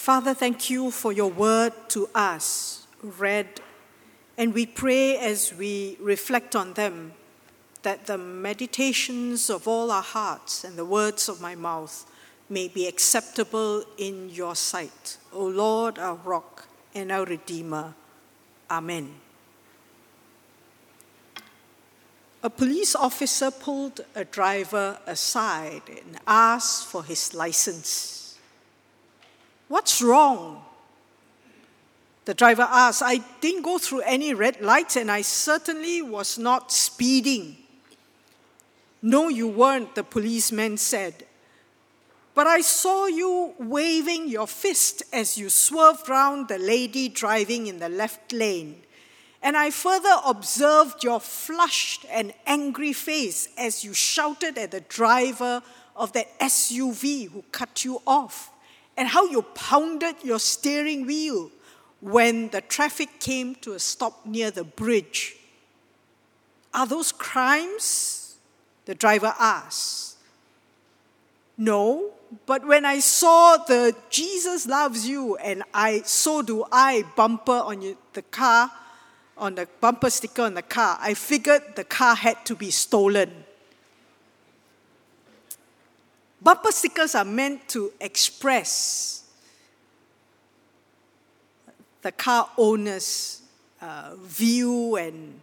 Father, thank you for your word to us, read, and we pray as we reflect on them that the meditations of all our hearts and the words of my mouth may be acceptable in your sight. O Lord, our rock and our redeemer. Amen. A police officer pulled a driver aside and asked for his license. What's wrong? The driver asked, I didn't go through any red lights and I certainly was not speeding. No, you weren't, the policeman said. But I saw you waving your fist as you swerved round the lady driving in the left lane. And I further observed your flushed and angry face as you shouted at the driver of that SUV who cut you off, and how you pounded your steering wheel when the traffic came to a stop near the bridge. Are those crimes? The driver asked. No, but when I saw the Jesus loves you and I so do I bumper on the car, on the bumper sticker on the car, I figured the car had to be stolen. Bumper stickers are meant to express the car owner's uh, view and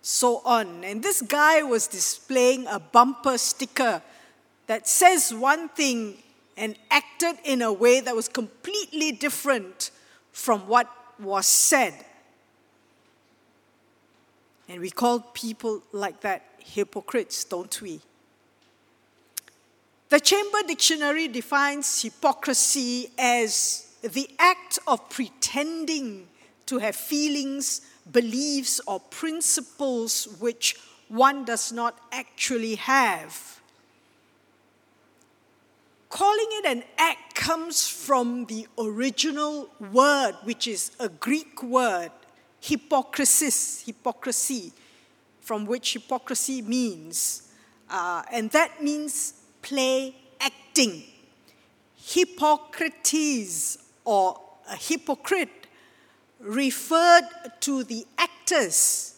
so on. And this guy was displaying a bumper sticker that says one thing and acted in a way that was completely different from what was said. And we call people like that hypocrites, don't we? The Chamber Dictionary defines hypocrisy as the act of pretending to have feelings, beliefs, or principles which one does not actually have. Calling it an act comes from the original word, which is a Greek word, hypocrisis, hypocrisy, from which hypocrisy means. Uh, and that means play acting. hypokrites or a hypocrite referred to the actors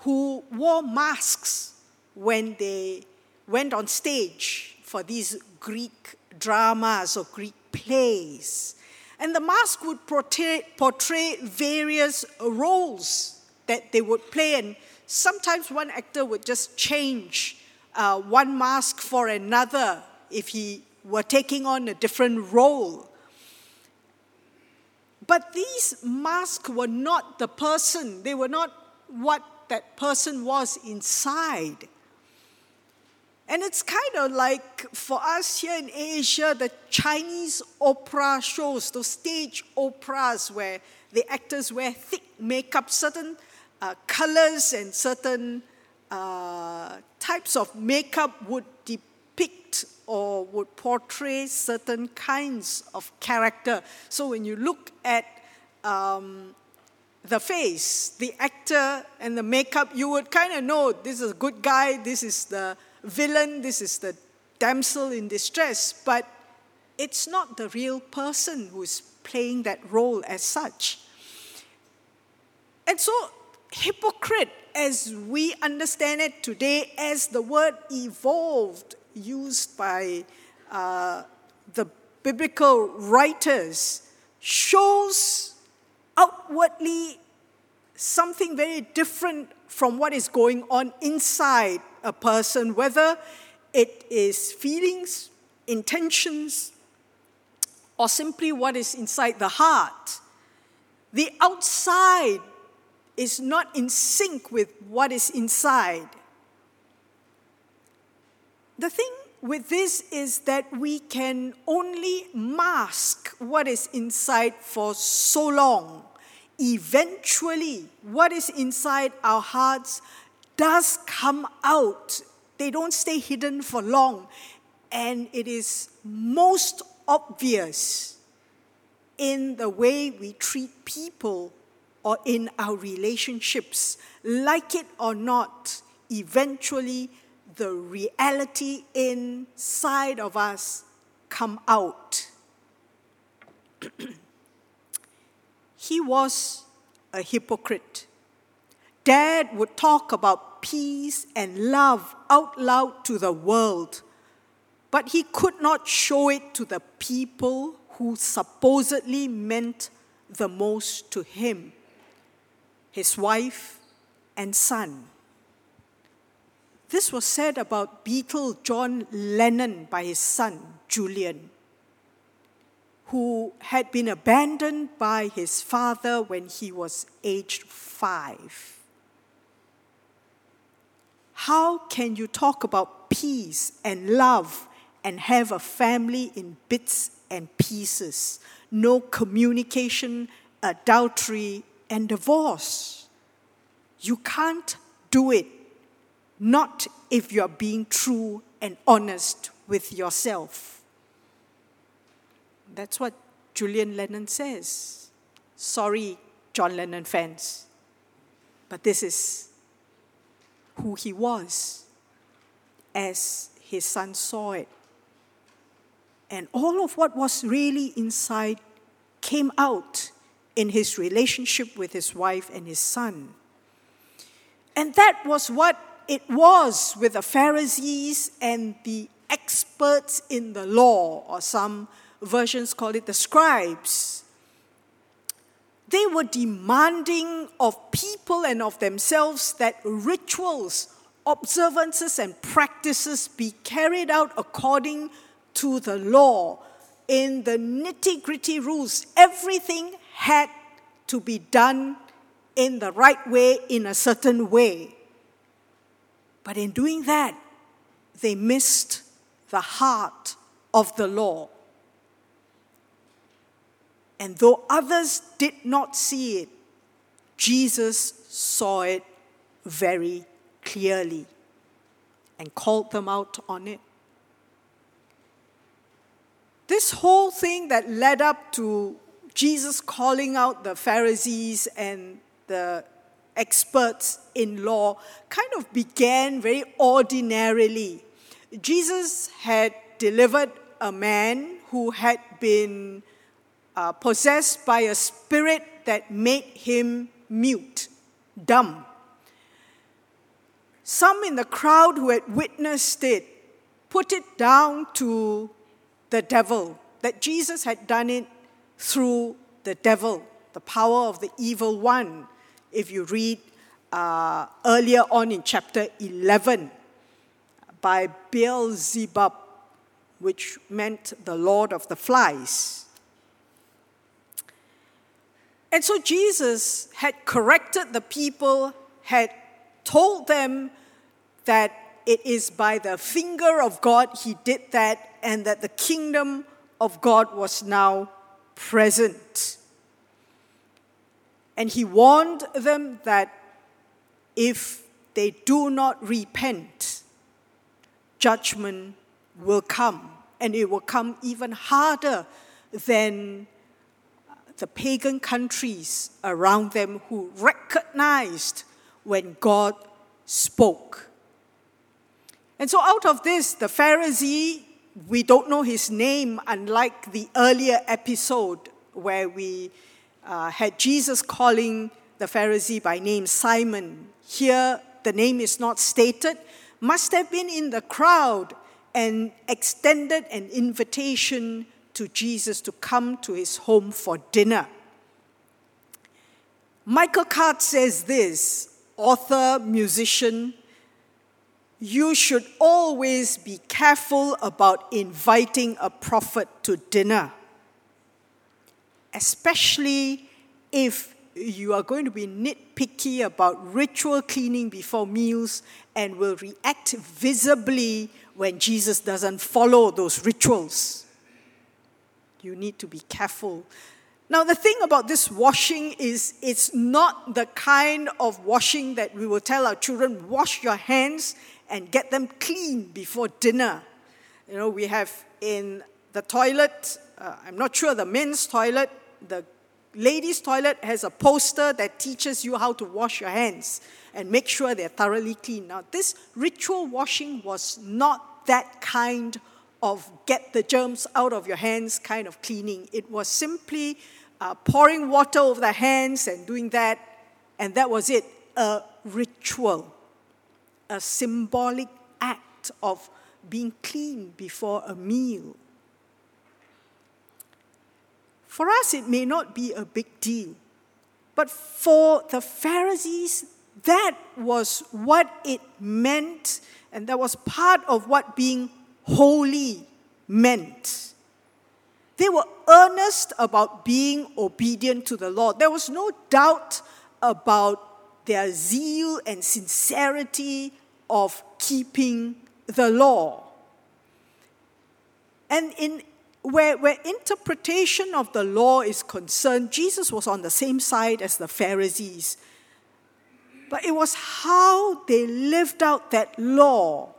who wore masks when they went on stage for these Greek dramas or Greek plays. And the mask would portray, portray various roles that they would play, and sometimes one actor would just change uh, one mask for another if he were taking on a different role. But these masks were not the person, they were not what that person was inside. And it's kind of like for us here in Asia, the Chinese opera shows, those stage operas where the actors wear thick makeup, certain uh, colors and certain uh, types of makeup would depict or would portray certain kinds of character. So when you look at um, the face, the actor, and the makeup, you would kind of know this is a good guy, this is the villain, this is the damsel in distress, but it's not the real person who's playing that role as such. And so, hypocrite, as we understand it today, as the word evolved, used by uh, the biblical writers, shows outwardly something very different from what is going on inside a person, whether it is feelings, intentions, or simply what is inside the heart. The outside is not in sync with what is inside. The thing with this is that we can only mask what is inside for so long. Eventually, what is inside our hearts does come out. They don't stay hidden for long. And it is most obvious in the way we treat people or in our relationships. Like it or not, eventually the reality inside of us come out. he was a hypocrite. Dad would talk about peace and love out loud to the world, but he could not show it to the people who supposedly meant the most to him his wife and son. This was said about Beatle John Lennon by his son, Julian, who had been abandoned by his father when he was aged five. How can you talk about peace and love and have a family in bits and pieces? No communication, adultery, and divorce. You can't do it, not if you're being true and honest with yourself. That's what Julian Lennon says. Sorry, John Lennon fans, but this is who he was as his son saw it. And all of what was really inside came out in his relationship with his wife and his son. And that was what it was with the Pharisees and the experts in the law, or some versions call it the scribes. They were demanding of people and of themselves that rituals, observances, and practices be carried out according to the law. In the nitty gritty rules, everything had to be done in the right way, in a certain way. But in doing that, they missed the heart of the law. And though others did not see it, Jesus saw it very clearly and called them out on it. This whole thing that led up to Jesus calling out the Pharisees and the experts in law kind of began very ordinarily. Jesus had delivered a man who had been uh, possessed by a spirit that made him mute, dumb. Some in the crowd who had witnessed it put it down to the devil, that Jesus had done it through the devil, the power of the evil one. If you read uh, earlier on in chapter 11, by Beelzebub, which meant the Lord of the Flies. And so Jesus had corrected the people, had told them that it is by the finger of God he did that, and that the kingdom of God was now present. And he warned them that if they do not repent, judgment will come, and it will come even harder than uh, the pagan countries around them who recognized when God spoke. And so, out of this, the Pharisee, we don't know his name, unlike the earlier episode where we uh, had Jesus calling the Pharisee by name Simon. Here, the name is not stated, must have been in the crowd and extended an invitation to Jesus to come to his home for dinner. Michael Card says this author, musician, you should always be careful about inviting a prophet to dinner, especially if you are going to be nitpicky about ritual cleaning before meals and will react visibly when Jesus doesn't follow those rituals you need to be careful. Now, the thing about this washing is it's not the kind of washing that we will tell our children, wash your hands and get them clean before dinner. You know, we have in the toilet, uh, I'm not sure the men's toilet, the ladies' toilet has a poster that teaches you how to wash your hands and make sure they're thoroughly clean. Now, this ritual washing was not that kind of get the germs out of your hands kind of cleaning. It was simply uh, pouring water over the hands and doing that, and that was it a ritual, a symbolic act of being clean before a meal. For us, it may not be a big deal, but for the Pharisees, that was what it meant, and that was part of what being holy meant. They were earnest about being obedient to the Lord. There was no doubt about their zeal and sincerity of keeping the law. And in where, where interpretation of the law is concerned, Jesus was on the same side as the Pharisees. But it was how they lived out that law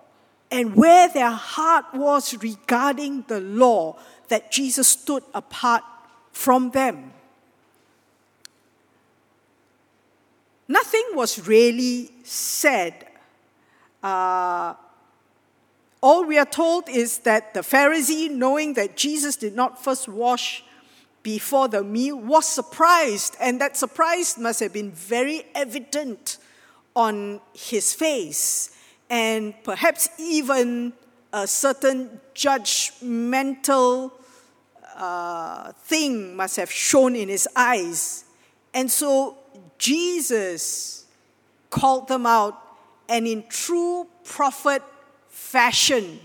and where their heart was regarding the law that Jesus stood apart from them. Nothing was really said. Uh, all we are told is that the Pharisee, knowing that Jesus did not first wash before the meal, was surprised, and that surprise must have been very evident on his face, and perhaps even a certain judgmental uh, thing must have shown in his eyes. And so Jesus called them out, and in true prophet fashion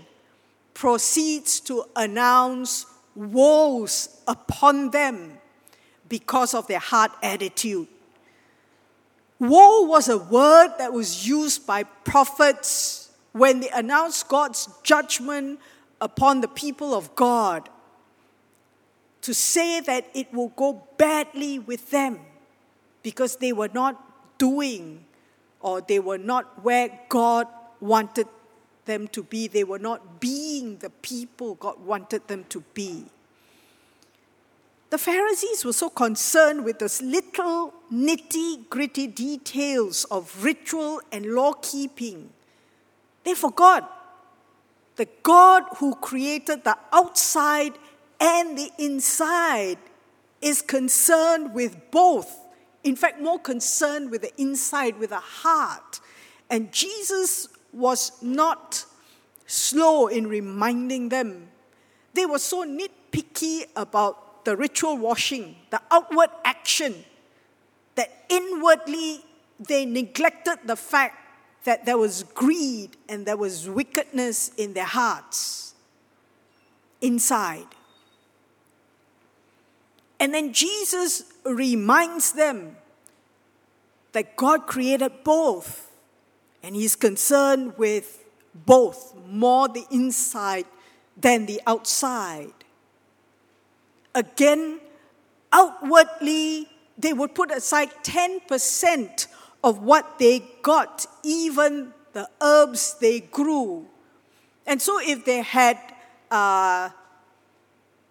proceeds to announce woes upon them because of their hard attitude. Woe was a word that was used by prophets when they announced God's judgment upon the people of God to say that it will go badly with them because they were not doing or they were not where God wanted them to be. They were not being the people God wanted them to be. The Pharisees were so concerned with those little nitty gritty details of ritual and law keeping, they forgot the God who created the outside and the inside is concerned with both. In fact, more concerned with the inside, with the heart. And Jesus was not slow in reminding them. They were so nitpicky about the ritual washing, the outward action, that inwardly they neglected the fact that there was greed and there was wickedness in their hearts inside. And then Jesus reminds them that God created both and he's concerned with both, more the inside than the outside. Again, outwardly, they would put aside 10% of what they got, even the herbs they grew. And so, if they had uh,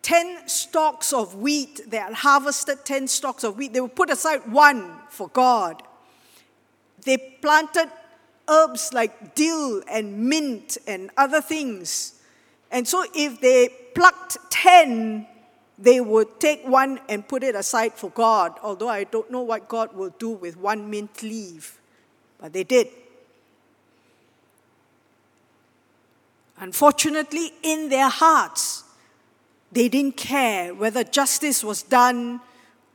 10 stalks of wheat, they had harvested 10 stalks of wheat, they would put aside one for God. They planted herbs like dill and mint and other things. And so if they plucked 10, they would take one and put it aside for God, although I don't know what God will do with one mint leaf. But they did. Unfortunately, in their hearts, they didn't care whether justice was done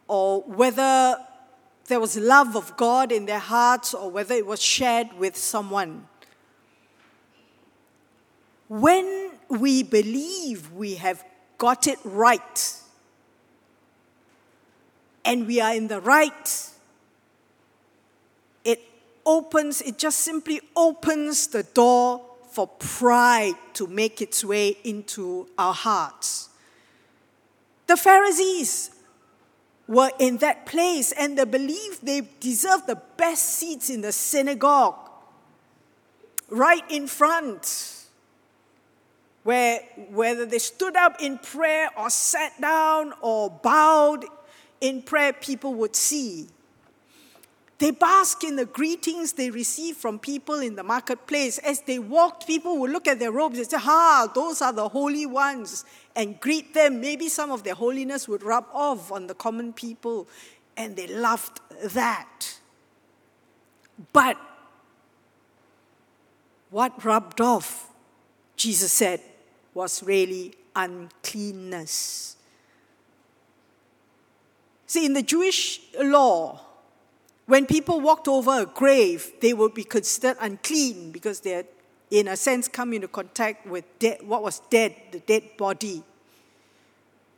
or whether there was love of God in their hearts or whether it was shared with someone. When we believe we have got it right and we are in the right, it opens, it just simply opens the door for pride to make its way into our hearts. The Pharisees were in that place and they believed they deserved the best seats in the synagogue, right in front, where whether they stood up in prayer or sat down or bowed in prayer, people would see. They bask in the greetings they receive from people in the marketplace. As they walked, people would look at their robes and say, Ha, those are the holy ones, and greet them. Maybe some of their holiness would rub off on the common people, and they loved that. But what rubbed off, Jesus said, was really uncleanness. See, in the Jewish law, when people walked over a grave, they would be considered unclean because they had, in a sense, come into contact with what was dead, the dead body.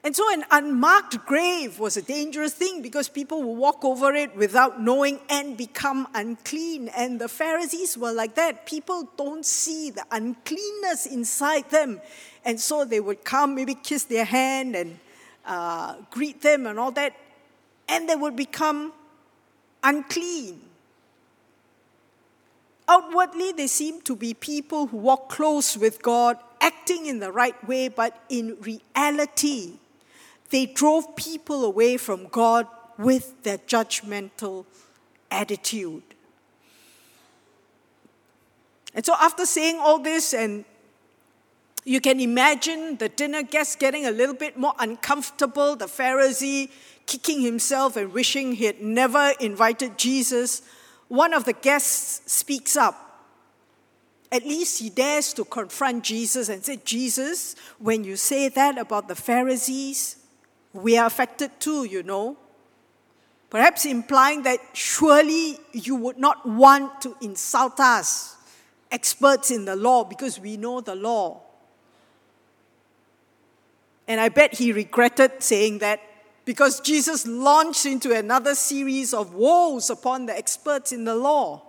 And so, an unmarked grave was a dangerous thing because people would walk over it without knowing and become unclean. And the Pharisees were like that. People don't see the uncleanness inside them. And so they would come, maybe kiss their hand and uh, greet them and all that. And they would become unclean. Outwardly, they seem to be people who walk close with God, acting in the right way, but in reality, they drove people away from God with their judgmental attitude. And so, after saying all this, and you can imagine the dinner guests getting a little bit more uncomfortable, the Pharisee kicking himself and wishing he had never invited Jesus, one of the guests speaks up. At least he dares to confront Jesus and say, Jesus, when you say that about the Pharisees, we are affected too, you know. Perhaps implying that surely you would not want to insult us, experts in the law, because we know the law. And I bet he regretted saying that because Jesus launched into another series of woes upon the experts in the law.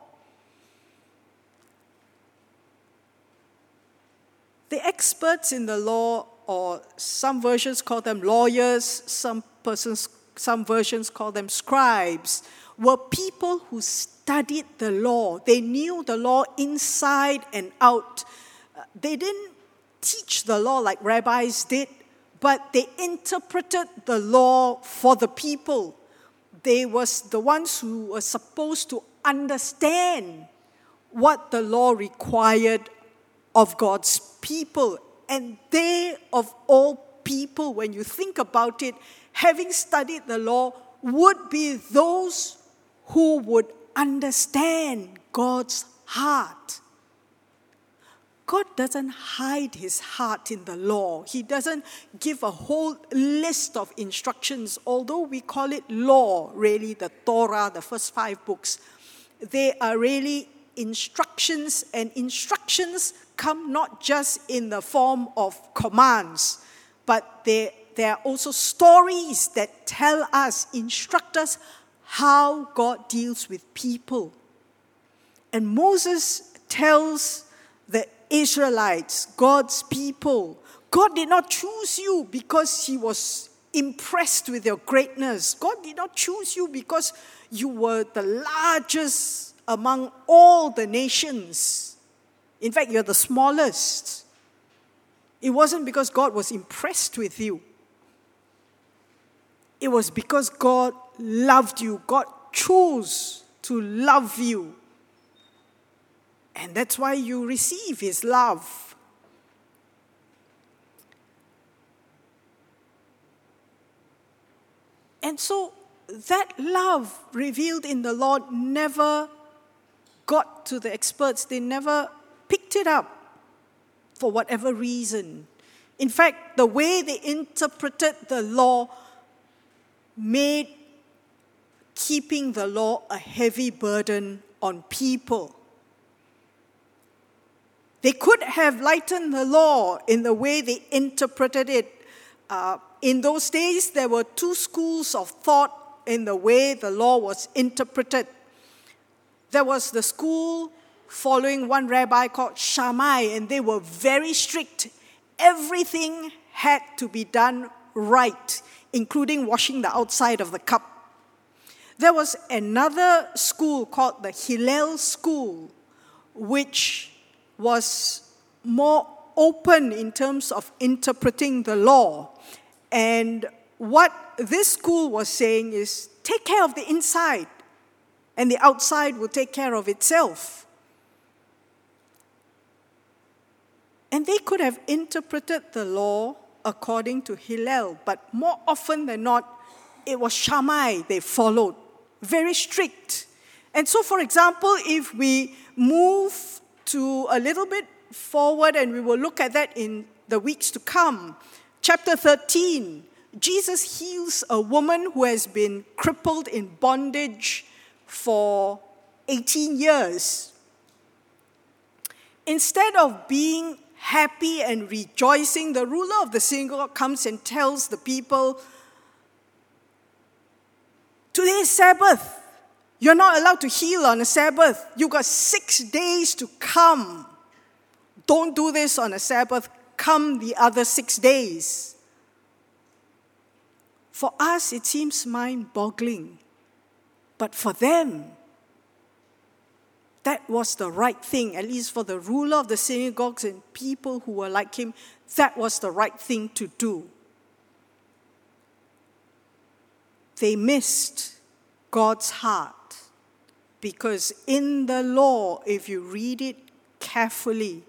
The experts in the law, or some versions call them lawyers, some persons, some versions call them scribes, were people who studied the law. They knew the law inside and out. Uh, they didn't teach the law like rabbis did, but they interpreted the law for the people. They was the ones who were supposed to understand what the law required of God's people. And they, of all people, when you think about it, having studied the law, would be those who would understand God's heart. God doesn't hide his heart in the law. He doesn't give a whole list of instructions, although we call it law, really, the Torah, the first five books. They are really instructions, and instructions come not just in the form of commands, but they, they are also stories that tell us, instruct us how God deals with people. And Moses tells the Israelites, God's people. God did not choose you because He was impressed with your greatness. God did not choose you because you were the largest among all the nations. In fact, you're the smallest. It wasn't because God was impressed with you. It was because God loved you. God chose to love you. And that's why you receive His love. And so that love revealed in the Lord never got to the experts, they never picked it up for whatever reason. In fact, the way they interpreted the law made keeping the law a heavy burden on people. They could have lightened the law in the way they interpreted it. Uh, in those days, there were two schools of thought in the way the law was interpreted. There was the school following one rabbi called Shammai, and they were very strict. Everything had to be done right, including washing the outside of the cup. There was another school called the Hillel School, which was more open in terms of interpreting the law. And what this school was saying is take care of the inside and the outside will take care of itself. And they could have interpreted the law according to Hillel, but more often than not, it was Shammai they followed, very strict. And so, for example, if we move to a little bit forward, and we will look at that in the weeks to come, chapter 13, Jesus heals a woman who has been crippled in bondage for 18 years. Instead of being happy and rejoicing, the ruler of the synagogue comes and tells the people, Today is Sabbath. You're not allowed to heal on a Sabbath. You got six days to come. Don't do this on a Sabbath. Come the other six days. For us, it seems mind boggling. But for them, that was the right thing, at least for the ruler of the synagogues and people who were like him, that was the right thing to do. They missed God's heart because in the law, if you read it carefully,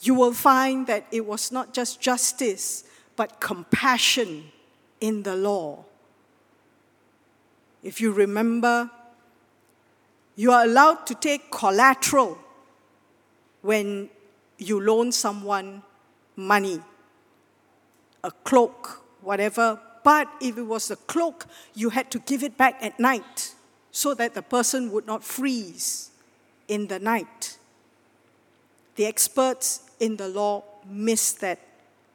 you will find that it was not just justice, but compassion in the law. If you remember you are allowed to take collateral when you loan someone money, a cloak, whatever. But if it was a cloak, you had to give it back at night so that the person would not freeze in the night. The experts in the law missed that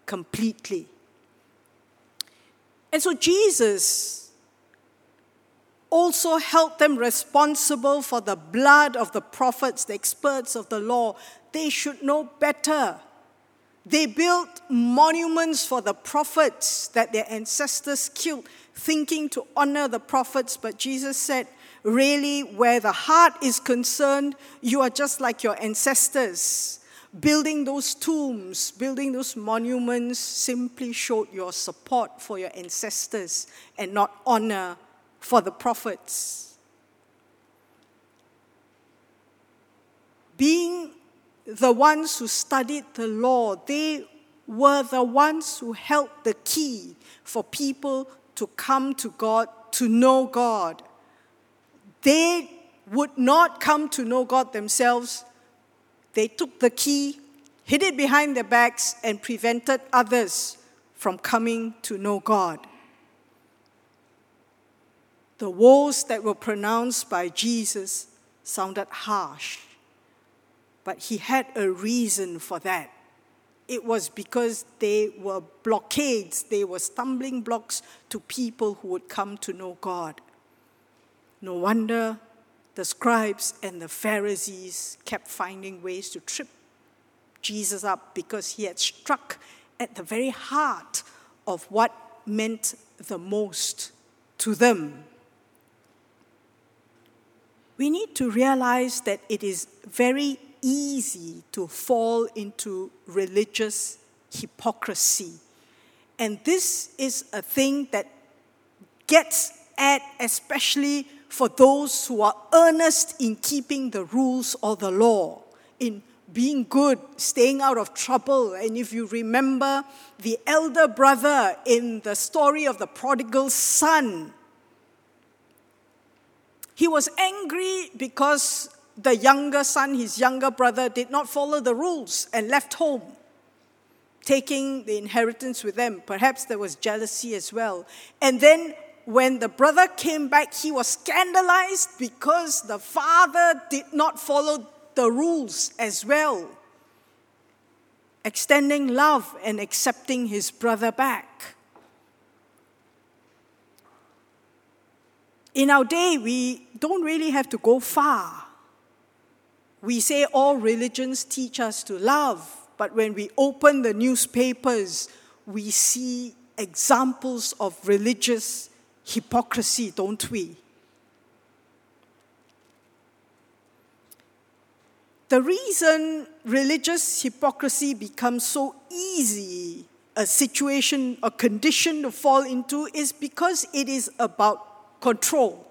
completely. And so Jesus also held them responsible for the blood of the prophets, the experts of the law. They should know better. They built monuments for the prophets that their ancestors killed, thinking to honor the prophets. But Jesus said, Really, where the heart is concerned, you are just like your ancestors. Building those tombs, building those monuments simply showed your support for your ancestors and not honor for the prophets. Being the ones who studied the law, they were the ones who held the key for people to come to God, to know God. They would not come to know God themselves. They took the key, hid it behind their backs, and prevented others from coming to know God. The woes that were pronounced by Jesus sounded harsh, but he had a reason for that. It was because they were blockades, they were stumbling blocks to people who would come to know God. No wonder the scribes and the Pharisees kept finding ways to trip Jesus up because he had struck at the very heart of what meant the most to them we need to realize that it is very easy to fall into religious hypocrisy. And this is a thing that gets at, especially for those who are earnest in keeping the rules or the law, in being good, staying out of trouble. And if you remember the elder brother in the story of the prodigal son, he was angry because the younger son, his younger brother, did not follow the rules and left home, taking the inheritance with them. Perhaps there was jealousy as well. And then when the brother came back, he was scandalized because the father did not follow the rules as well, extending love and accepting his brother back. In our day, we don't really have to go far. We say all religions teach us to love, but when we open the newspapers, we see examples of religious hypocrisy, don't we? The reason religious hypocrisy becomes so easy a situation, a condition to fall into, is because it is about control.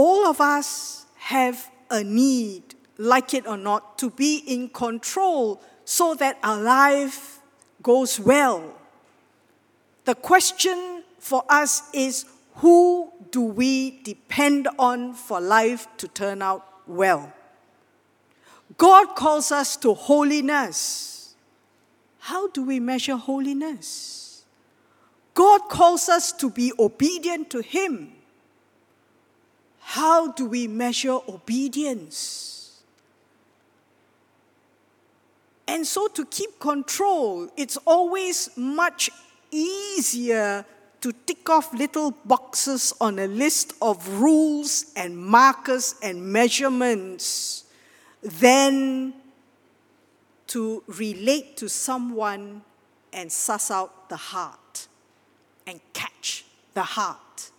all of us have a need, like it or not, to be in control so that our life goes well. The question for us is who do we depend on for life to turn out well? God calls us to holiness. How do we measure holiness? God calls us to be obedient to Him. How do we measure obedience? And so, to keep control, it's always much easier to tick off little boxes on a list of rules and markers and measurements than to relate to someone and suss out the heart and catch the heart.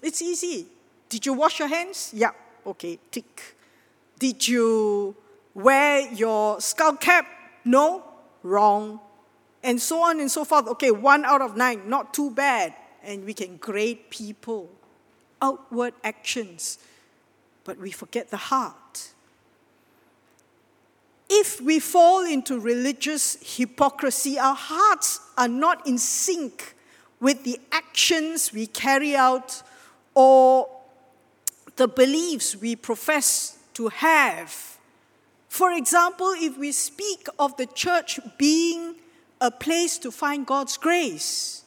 It's easy. Did you wash your hands? Yeah, okay, tick. Did you wear your skull cap? No, wrong. And so on and so forth. Okay, one out of nine, not too bad. And we can grade people. Outward actions. But we forget the heart. If we fall into religious hypocrisy, our hearts are not in sync with the actions we carry out or the beliefs we profess to have. For example, if we speak of the church being a place to find God's grace,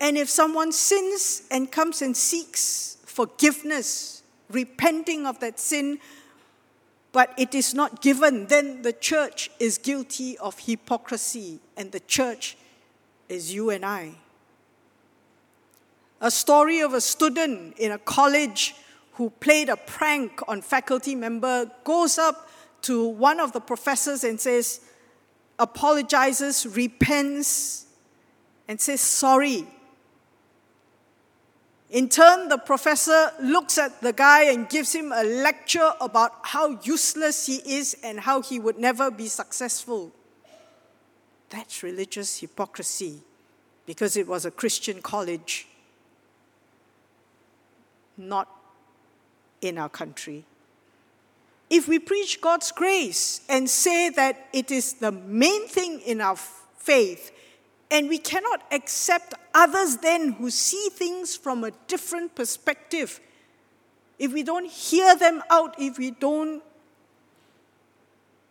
and if someone sins and comes and seeks forgiveness, repenting of that sin, but it is not given, then the church is guilty of hypocrisy, and the church is you and I. A story of a student in a college who played a prank on faculty member goes up to one of the professors and says apologizes repents and says sorry in turn the professor looks at the guy and gives him a lecture about how useless he is and how he would never be successful that's religious hypocrisy because it was a christian college not in our country. If we preach God's grace and say that it is the main thing in our faith, and we cannot accept others then who see things from a different perspective, if we don't hear them out, if we don't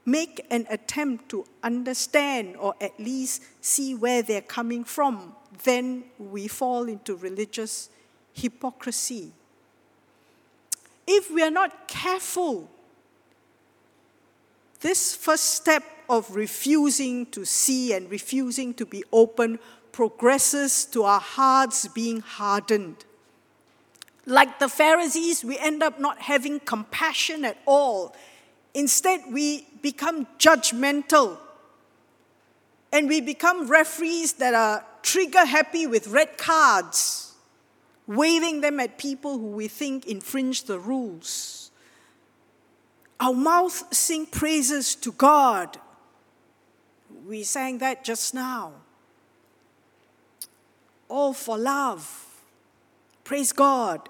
make an attempt to understand or at least see where they're coming from, then we fall into religious hypocrisy. If we are not careful, this first step of refusing to see and refusing to be open progresses to our hearts being hardened. Like the Pharisees, we end up not having compassion at all. Instead, we become judgmental and we become referees that are trigger happy with red cards waving them at people who we think infringe the rules. Our mouth sing praises to God. We sang that just now. All for love. Praise God.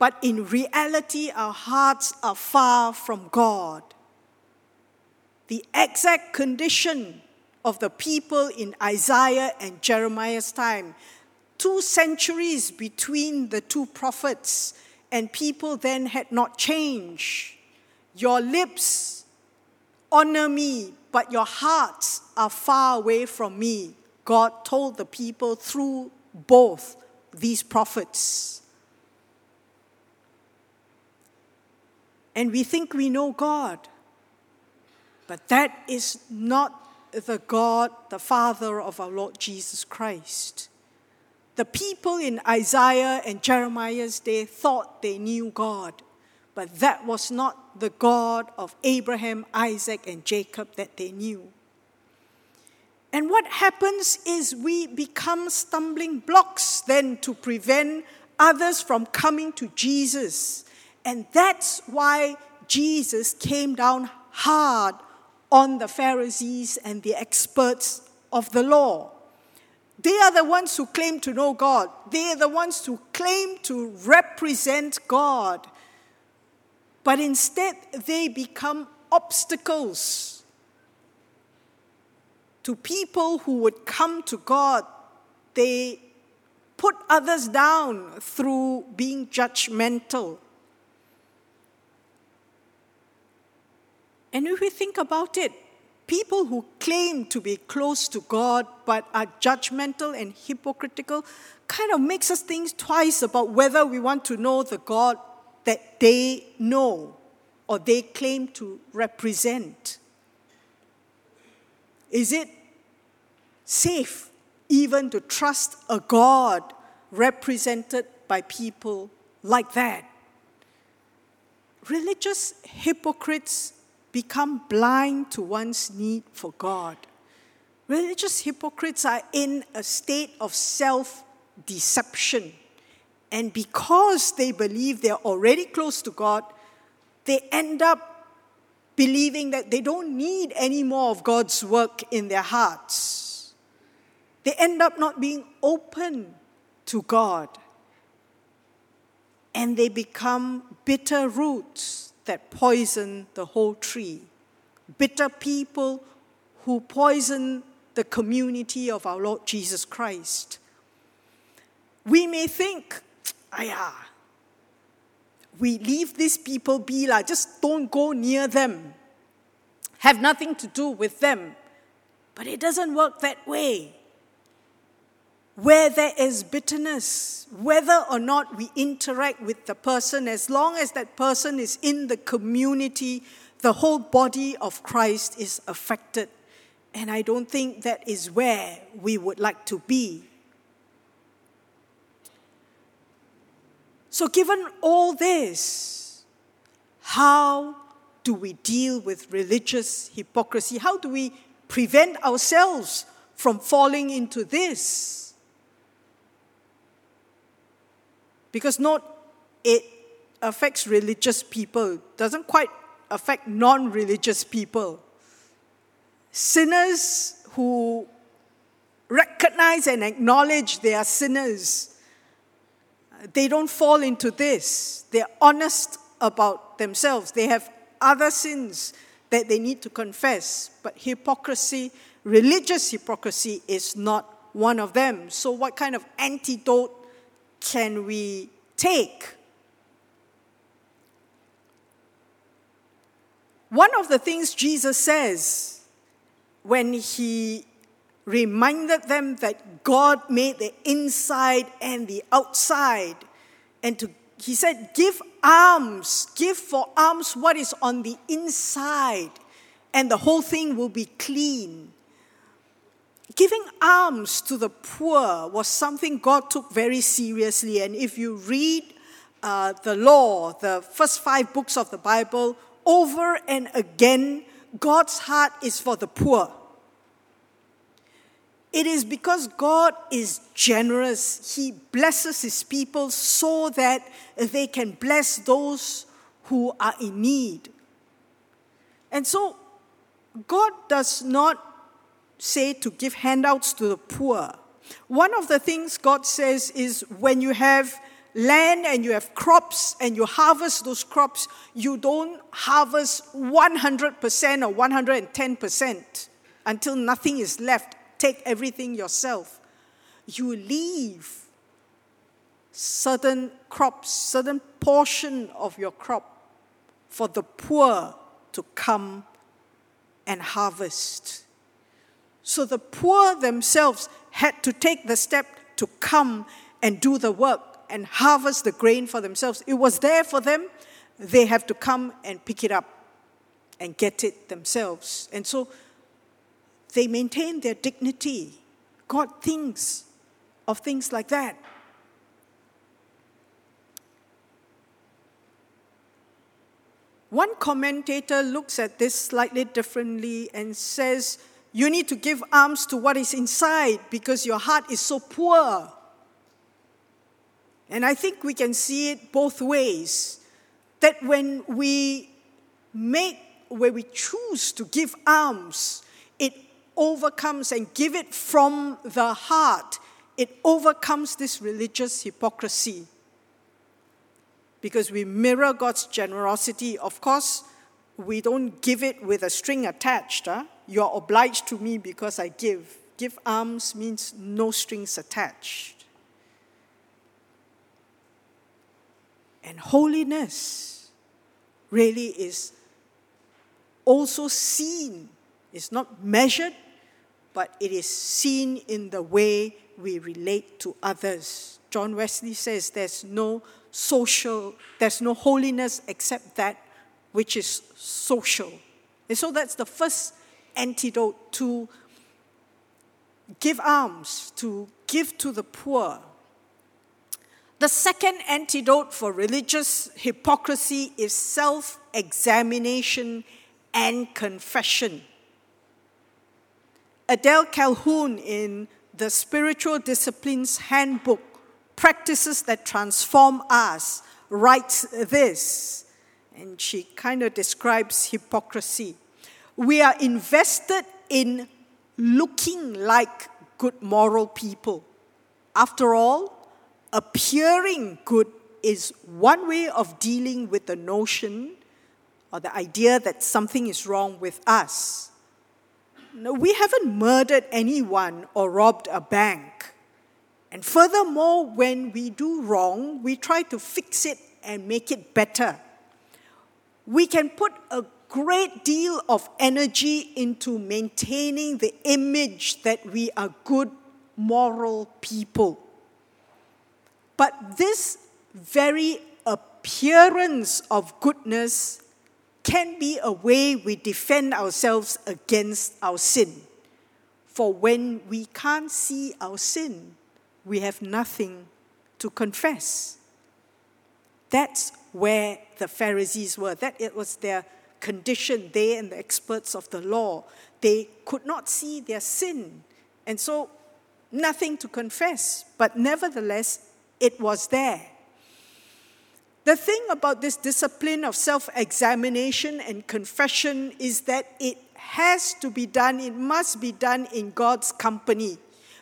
But in reality, our hearts are far from God. The exact condition of the people in Isaiah and Jeremiah's time two centuries between the two prophets, and people then had not changed. Your lips honor me, but your hearts are far away from me. God told the people through both these prophets. And we think we know God, but that is not the God, the Father of our Lord Jesus Christ. The people in Isaiah and Jeremiah's day thought they knew God, but that was not the God of Abraham, Isaac, and Jacob that they knew. And what happens is we become stumbling blocks then to prevent others from coming to Jesus. And that's why Jesus came down hard on the Pharisees and the experts of the law They are the ones who claim to know God. They are the ones who claim to represent God. But instead, they become obstacles to people who would come to God. They put others down through being judgmental. And if we think about it, people who claim to be close to God but are judgmental and hypocritical kind of makes us think twice about whether we want to know the God that they know or they claim to represent. Is it safe even to trust a God represented by people like that? Religious hypocrites become blind to one's need for God. Religious hypocrites are in a state of self deception. And because they believe they're already close to God, they end up believing that they don't need any more of God's work in their hearts. They end up not being open to God. And they become bitter roots that poison the whole tree, bitter people who poison the community of our Lord Jesus Christ. We may think, ayah, we leave these people be, la, just don't go near them, have nothing to do with them. But it doesn't work that way where there is bitterness, whether or not we interact with the person, as long as that person is in the community, the whole body of Christ is affected. And I don't think that is where we would like to be. So, given all this, how do we deal with religious hypocrisy? How do we prevent ourselves from falling into this? Because not it affects religious people, doesn't quite affect non religious people. Sinners who recognize and acknowledge they are sinners, they don't fall into this. They're honest about themselves. They have other sins that they need to confess, but hypocrisy, religious hypocrisy, is not one of them. So, what kind of antidote can we take? One of the things Jesus says when he reminded them that God made the inside and the outside, and to, he said, Give alms, give for alms what is on the inside, and the whole thing will be clean. Giving alms to the poor was something God took very seriously. And if you read uh, the law, the first five books of the Bible, over and again, God's heart is for the poor. It is because God is generous. He blesses his people so that they can bless those who are in need. And so, God does not say to give handouts to the poor. One of the things God says is when you have land and you have crops and you harvest those crops, you don't harvest 100% or 110% until nothing is left. Take everything yourself. You leave certain crops, certain portion of your crop for the poor to come and harvest. So the poor themselves had to take the step to come and do the work and harvest the grain for themselves. It was there for them. They have to come and pick it up and get it themselves. And so they maintain their dignity. God thinks of things like that. One commentator looks at this slightly differently and says you need to give alms to what is inside because your heart is so poor. And I think we can see it both ways. That when we make, where we choose to give alms, it overcomes and give it from the heart, it overcomes this religious hypocrisy. Because we mirror God's generosity. Of course, we don't give it with a string attached. Huh? You're obliged to me because I give. Give alms means no strings attached. And holiness really is also seen. It's not measured, but it is seen in the way we relate to others. John Wesley says there's no social, there's no holiness except that which is social. And so that's the first antidote to give alms, to give to the poor. The second antidote for religious hypocrisy is self examination and confession. Adele Calhoun, in the Spiritual Disciplines Handbook, Practices That Transform Us, writes this, and she kind of describes hypocrisy. We are invested in looking like good moral people. After all, appearing good is one way of dealing with the notion or the idea that something is wrong with us. No, we haven't murdered anyone or robbed a bank. And furthermore, when we do wrong, we try to fix it and make it better. We can put a great deal of energy into maintaining the image that we are good, moral people. But this very appearance of goodness can be a way we defend ourselves against our sin. For when we can't see our sin, we have nothing to confess. That's where the Pharisees were. That it was their condition, they and the experts of the law. They could not see their sin. And so nothing to confess. But nevertheless, it was there. The thing about this discipline of self examination and confession is that it has to be done, it must be done in God's company.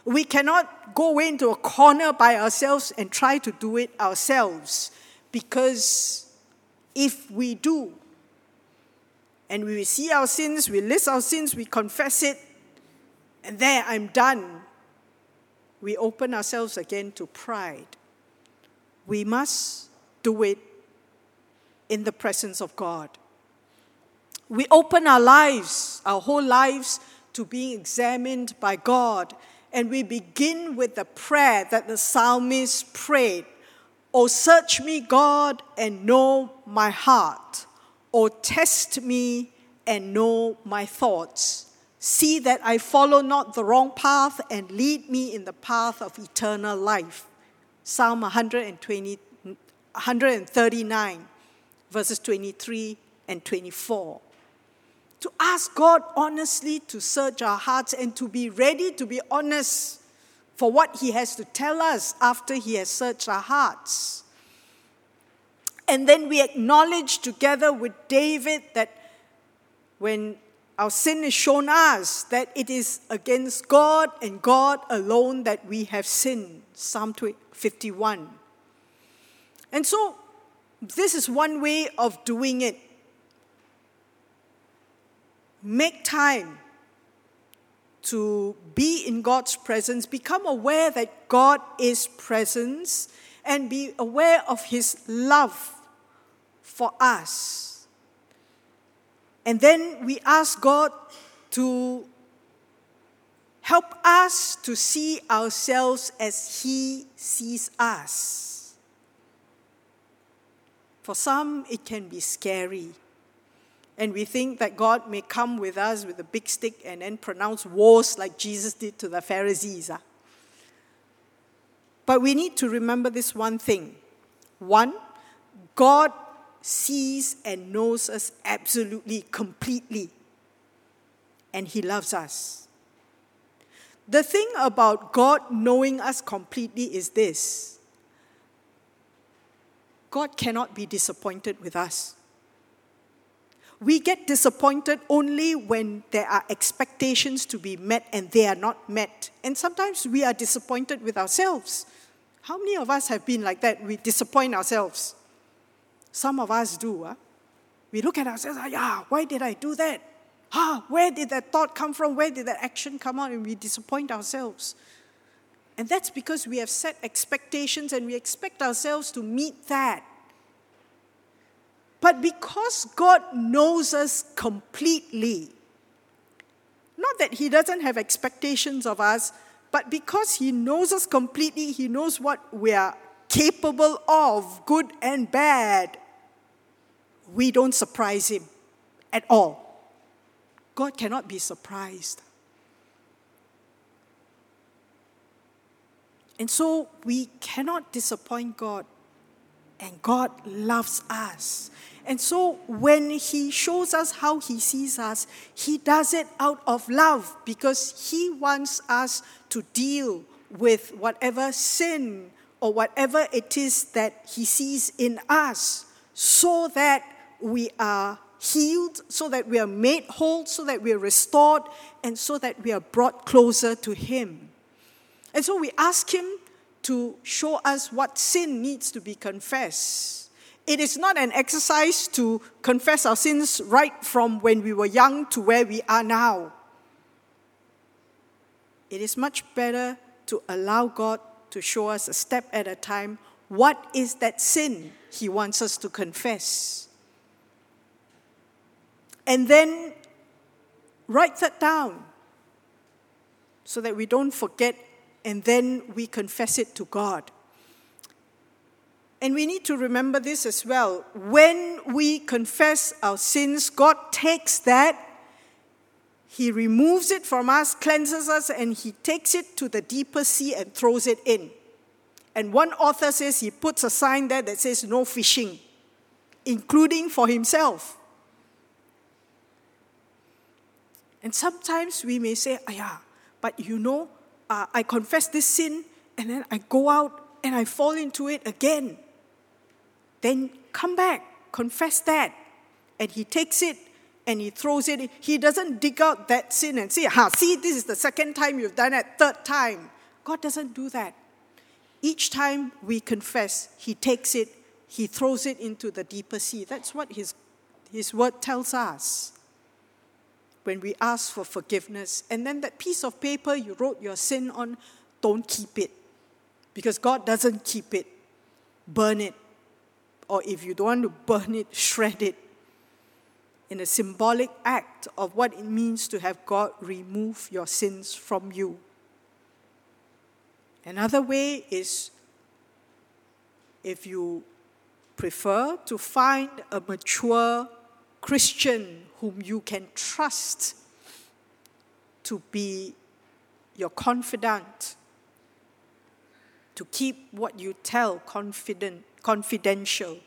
We cannot go into a corner by ourselves and try to do it ourselves because if we do, and we see our sins, we list our sins, we confess it, and there I'm done, we open ourselves again to pride. We must do it in the presence of God. We open our lives, our whole lives, to being examined by God. And we begin with the prayer that the psalmist prayed Oh, search me, God, and know my heart. Oh, test me and know my thoughts. See that I follow not the wrong path and lead me in the path of eternal life. Psalm 120, 139, verses 23 and 24. To ask God honestly to search our hearts and to be ready to be honest for what He has to tell us after He has searched our hearts. And then we acknowledge together with David that when our sin is shown us, that it is against God and God alone that we have sinned. Psalm 51. And so, this is one way of doing it. Make time to be in God's presence, become aware that God is presence, and be aware of His love for us. And then we ask God to help us to see ourselves as He sees us. For some, it can be scary. And we think that God may come with us with a big stick and then pronounce wars like Jesus did to the Pharisees. Ah. But we need to remember this one thing. One, God sees and knows us absolutely, completely, and He loves us. The thing about God knowing us completely is this God cannot be disappointed with us. We get disappointed only when there are expectations to be met and they are not met. And sometimes we are disappointed with ourselves. How many of us have been like that? We disappoint ourselves. Some of us do. Huh? We look at ourselves, ah, yeah, why did I do that? Ah, where did that thought come from? Where did that action come out? And we disappoint ourselves. And that's because we have set expectations and we expect ourselves to meet that. But because God knows us completely, not that He doesn't have expectations of us, but because He knows us completely, He knows what we are capable of, good and bad, we don't surprise Him at all. God cannot be surprised. And so we cannot disappoint God. And God loves us. And so when He shows us how He sees us, He does it out of love because He wants us to deal with whatever sin or whatever it is that He sees in us so that we are healed, so that we are made whole, so that we are restored, and so that we are brought closer to Him. And so we ask Him to show us what sin needs to be confessed. It is not an exercise to confess our sins right from when we were young to where we are now. It is much better to allow God to show us a step at a time what is that sin He wants us to confess and then write that down so that we don't forget and then we confess it to God. And we need to remember this as well. When we confess our sins, God takes that, He removes it from us, cleanses us, and He takes it to the deeper sea and throws it in. And one author says he puts a sign there that says no fishing, including for himself. And sometimes we may say, ah, yeah, but you know, uh, I confess this sin and then I go out and I fall into it again. Then come back, confess that. And he takes it and he throws it. He doesn't dig out that sin and say, ha, see, this is the second time you've done it, third time. God doesn't do that. Each time we confess, he takes it, he throws it into the deeper sea. That's what his, his word tells us when we ask for forgiveness. And then that piece of paper you wrote your sin on, don't keep it. Because God doesn't keep it. Burn it. Or if you don't want to burn it, shred it. In a symbolic act of what it means to have God remove your sins from you. Another way is if you prefer to find a mature Christian whom you can trust to be your confidant, to keep what you tell confident, confidential,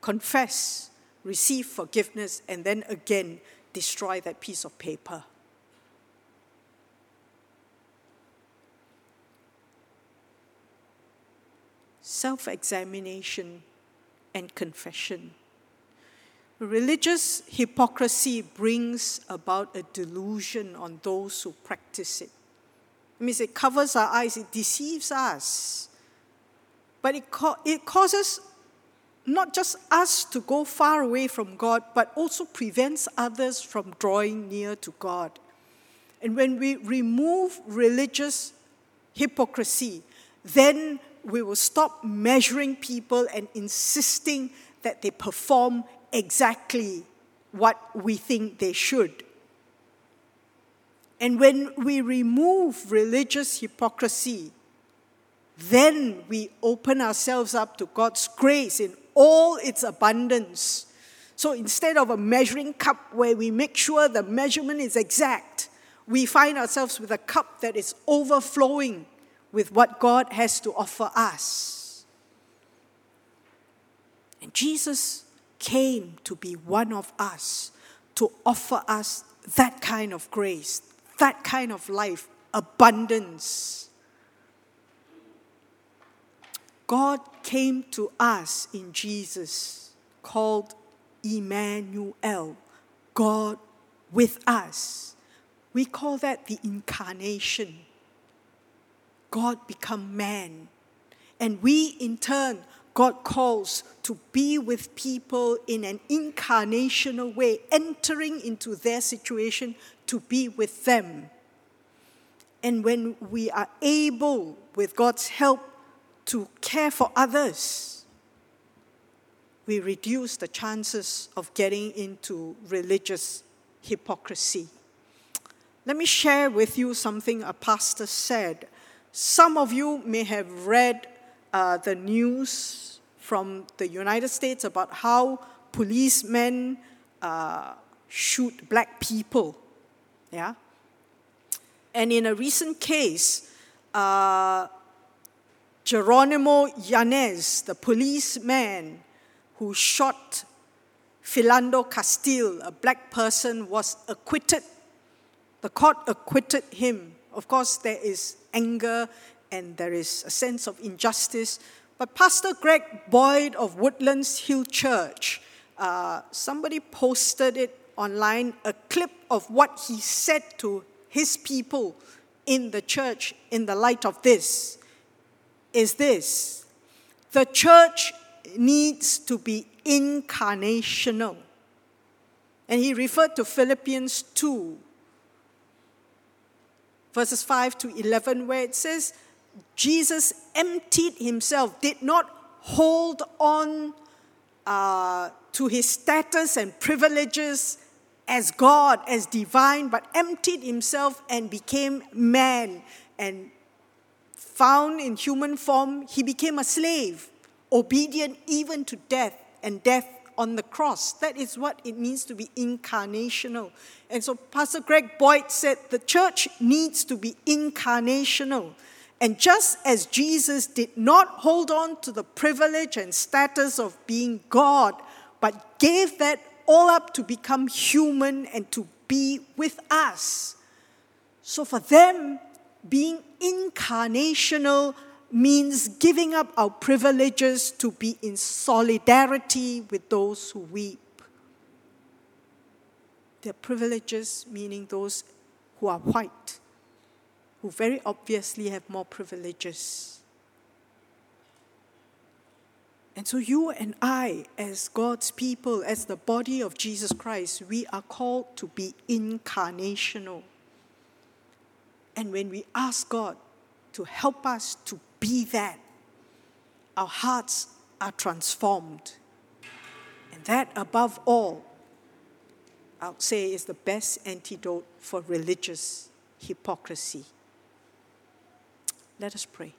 confess, receive forgiveness, and then again destroy that piece of paper. Self examination and confession. Religious hypocrisy brings about a delusion on those who practice it. It means it covers our eyes, it deceives us. But it, co- it causes not just us to go far away from God, but also prevents others from drawing near to God. And when we remove religious hypocrisy, then we will stop measuring people and insisting that they perform exactly what we think they should. And when we remove religious hypocrisy, then we open ourselves up to God's grace in all its abundance. So instead of a measuring cup where we make sure the measurement is exact, we find ourselves with a cup that is overflowing with what God has to offer us. And Jesus came to be one of us, to offer us that kind of grace, that kind of life, abundance. God came to us in Jesus, called Emmanuel, God with us. We call that the incarnation. God become man. And we, in turn, God calls to be with people in an incarnational way, entering into their situation to be with them. And when we are able, with God's help, to care for others, we reduce the chances of getting into religious hypocrisy. Let me share with you something a pastor said. Some of you may have read uh, the news from the United States about how policemen uh, shoot black people. Yeah? And in a recent case, uh, Jeronimo Yanez, the policeman who shot Philando Castile, a black person, was acquitted. The court acquitted him. Of course, there is anger and there is a sense of injustice. But Pastor Greg Boyd of Woodland Hills Church, uh, somebody posted it online, a clip of what he said to his people in the church in the light of this is this the church needs to be incarnational. And he referred to Philippians 2, verses 5 to 11, where it says, Jesus emptied himself, did not hold on uh, to his status and privileges as God, as divine, but emptied himself and became man. And found in human form, he became a slave, obedient even to death, and death on the cross. That is what it means to be incarnational. And so Pastor Greg Boyd said the church needs to be incarnational. And just as Jesus did not hold on to the privilege and status of being God, but gave that all up to become human and to be with us. So for them, being incarnational means giving up our privileges to be in solidarity with those who weep. Their privileges, meaning those who are white who very obviously have more privileges. And so, you and I, as God's people, as the body of Jesus Christ, we are called to be incarnational. And when we ask God to help us to be that, our hearts are transformed. And that, above all, I would say, is the best antidote for religious hypocrisy. Let us pray.